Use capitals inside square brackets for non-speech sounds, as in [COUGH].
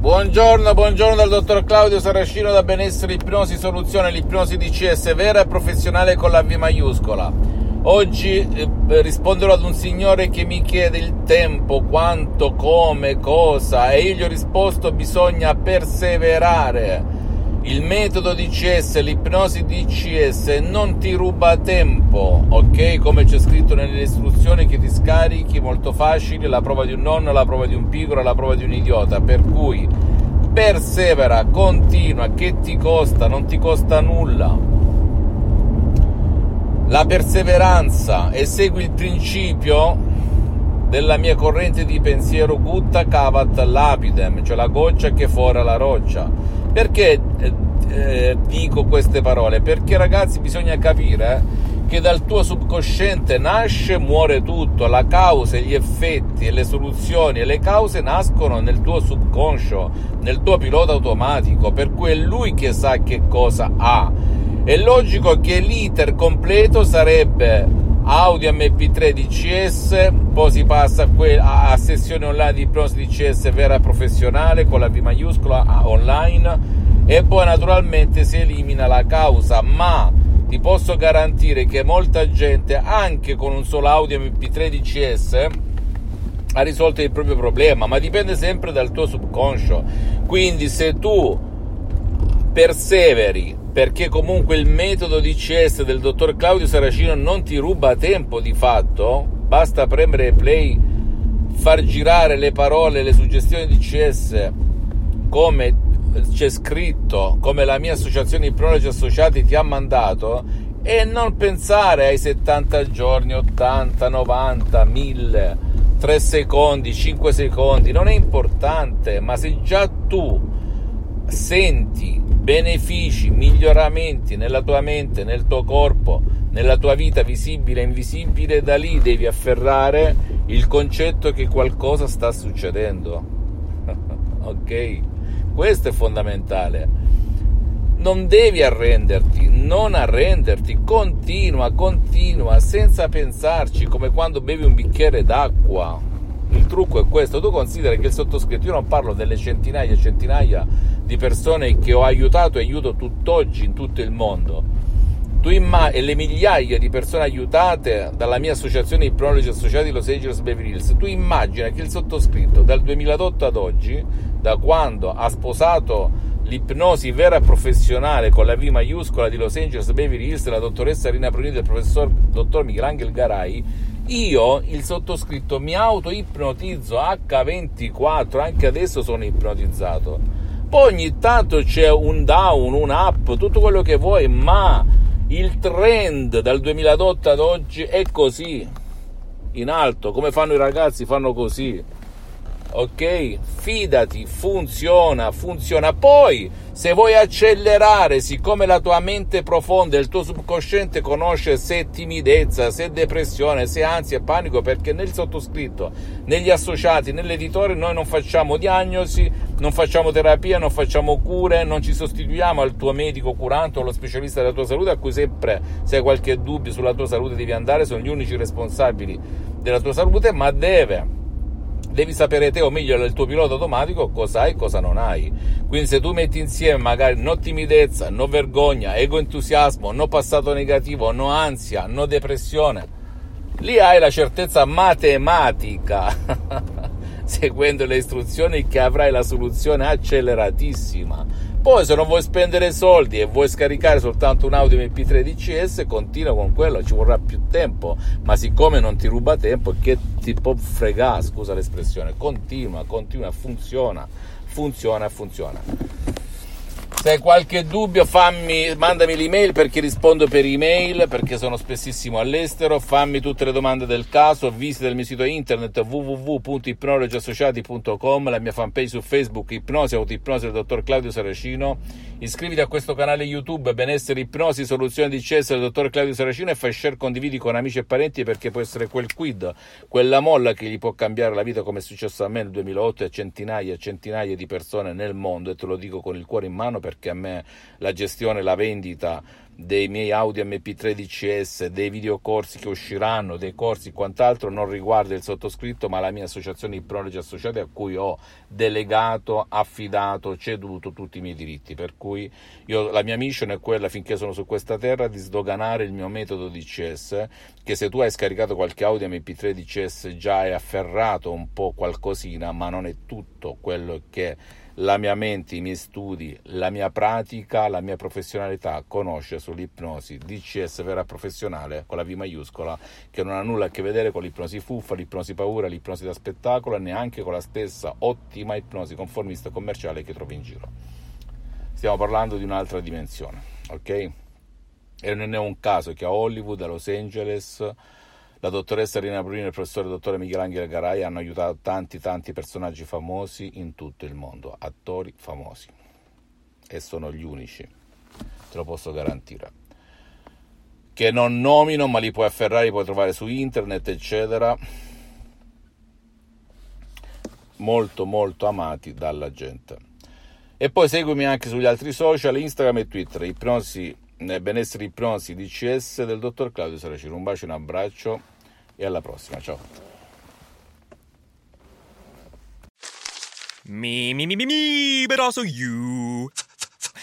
Buongiorno, buongiorno dal dottor Claudio Saracino da Benessere Ipnosi Soluzione, l'ipnosi DCS vera e professionale con la V maiuscola. Oggi eh, risponderò ad un signore che mi chiede il tempo, quanto, come, cosa e io gli ho risposto bisogna perseverare. Il metodo DCS, l'ipnosi DCS non ti ruba tempo, ok? Come c'è scritto nelle istruzioni che ti scarichi molto facile, la prova di un nonno, la prova di un piccolo, la prova di un idiota, per cui persevera, continua, che ti costa? Non ti costa nulla. La perseveranza e segui il principio della mia corrente di pensiero gutta cavat lapidem, cioè la goccia che fora la roccia perché eh, eh, dico queste parole? Perché ragazzi bisogna capire che dal tuo subconsciente nasce, muore tutto, la causa, gli effetti e le soluzioni e le cause nascono nel tuo subconscio, nel tuo pilota automatico, per cui è lui che sa che cosa ha. È logico che l'iter completo sarebbe audio MP3 DCS, poi si passa a, que- a sessione online di ipnosi DCS vera e professionale con la V maiuscola online e poi naturalmente si elimina la causa, ma ti posso garantire che molta gente anche con un solo audio MP3 DCS ha risolto il proprio problema, ma dipende sempre dal tuo subconscio. Quindi se tu perseveri perché comunque il metodo DCS del dottor Claudio Saracino non ti ruba tempo di fatto, basta premere play, far girare le parole, le suggestioni DCS come c'è scritto, come la mia associazione Ipnologi Associati ti ha mandato e non pensare ai 70 giorni, 80, 90, 1000, 3 secondi, 5 secondi, non è importante, ma se già tu senti benefici, miglioramenti nella tua mente, nel tuo corpo, nella tua vita visibile e invisibile, da lì devi afferrare il concetto che qualcosa sta succedendo. [LAUGHS] ok? Questo è fondamentale. Non devi arrenderti, non arrenderti, continua, continua, senza pensarci, come quando bevi un bicchiere d'acqua. Il trucco è questo, tu consideri che il sottoscritto, io non parlo delle centinaia e centinaia di persone che ho aiutato e aiuto tutt'oggi in tutto il mondo. Imma- e le migliaia di persone aiutate dalla mia associazione Ipnologi Associati Los Angeles Beverly Hills, tu immagina che il sottoscritto dal 2008 ad oggi, da quando ha sposato l'ipnosi vera professionale con la V maiuscola di Los Angeles Beverly Hills, la dottoressa Rina Prunini e il professor dottor Michelangelo Garai, io, il sottoscritto, mi auto-ipnotizzo H24, anche adesso sono ipnotizzato. Poi ogni tanto c'è un down, un up, tutto quello che vuoi, ma il trend dal 2008 ad oggi è così, in alto, come fanno i ragazzi, fanno così ok? Fidati, funziona, funziona. Poi, se vuoi accelerare, siccome la tua mente profonda, il tuo subconsciente conosce se timidezza, se depressione, se ansia e panico, perché nel sottoscritto, negli associati, nell'editore noi non facciamo diagnosi, non facciamo terapia, non facciamo cure, non ci sostituiamo al tuo medico curante o allo specialista della tua salute a cui sempre se hai qualche dubbio sulla tua salute devi andare, sono gli unici responsabili della tua salute, ma deve devi sapere te, o meglio il tuo pilota automatico, cosa hai e cosa non hai. Quindi se tu metti insieme magari no timidezza, no vergogna, ego entusiasmo, no passato negativo, no ansia, no depressione, lì hai la certezza matematica, [LAUGHS] seguendo le istruzioni, che avrai la soluzione acceleratissima poi se non vuoi spendere soldi e vuoi scaricare soltanto un audio MP3 DCS, continua con quello, ci vorrà più tempo, ma siccome non ti ruba tempo, che ti può fregare, scusa l'espressione, continua, continua, funziona, funziona, funziona. Se hai qualche dubbio, fammi, mandami l'email perché rispondo per email, perché sono spessissimo all'estero. Fammi tutte le domande del caso. Visita il mio sito internet www.ipnologiassociati.com, la mia fanpage su Facebook, Ipnosi, Autoipnosi del dottor Claudio Saracino. Iscriviti a questo canale YouTube, Benessere Ipnosi, Soluzione di CS del dottor Claudio Saracino e fai share, condividi con amici e parenti perché può essere quel quid, quella molla che gli può cambiare la vita come è successo a me nel 2008 e a centinaia e centinaia di persone nel mondo e te lo dico con il cuore in mano perché a me la gestione, la vendita dei miei Audi MP3 DCS, dei videocorsi che usciranno, dei corsi e quant'altro non riguarda il sottoscritto ma la mia associazione Ipnologi Associati a cui ho delegato, affidato, ceduto tutti i miei diritti. Per cui io, la mia mission è quella finché sono su questa terra di sdoganare il mio metodo DCS che se tu hai scaricato qualche Audi MP3 DCS già hai afferrato un po' qualcosina ma non è tutto quello che la mia mente, i miei studi, la mia pratica, la mia professionalità conosce sull'ipnosi DCS vera professionale con la V maiuscola che non ha nulla a che vedere con l'ipnosi fuffa, l'ipnosi paura, l'ipnosi da spettacolo e neanche con la stessa ottima ipnosi conformista commerciale che trovi in giro. Stiamo parlando di un'altra dimensione, ok? E non è un caso che a Hollywood, a Los Angeles, la dottoressa Rina Bruni e il professore dottore Michelangelo Garai hanno aiutato tanti tanti personaggi famosi in tutto il mondo, attori famosi. E sono gli unici, te lo posso garantire. Che non nomino, ma li puoi afferrare, li puoi trovare su internet, eccetera. Molto molto amati dalla gente. E poi seguimi anche sugli altri social, Instagram e Twitter, ipnosi benessere ipnosi DCS del dottor Claudio Saracino. Un bacio, un abbraccio e alla prossima. Ciao. Me, me, me, me, me, but also you.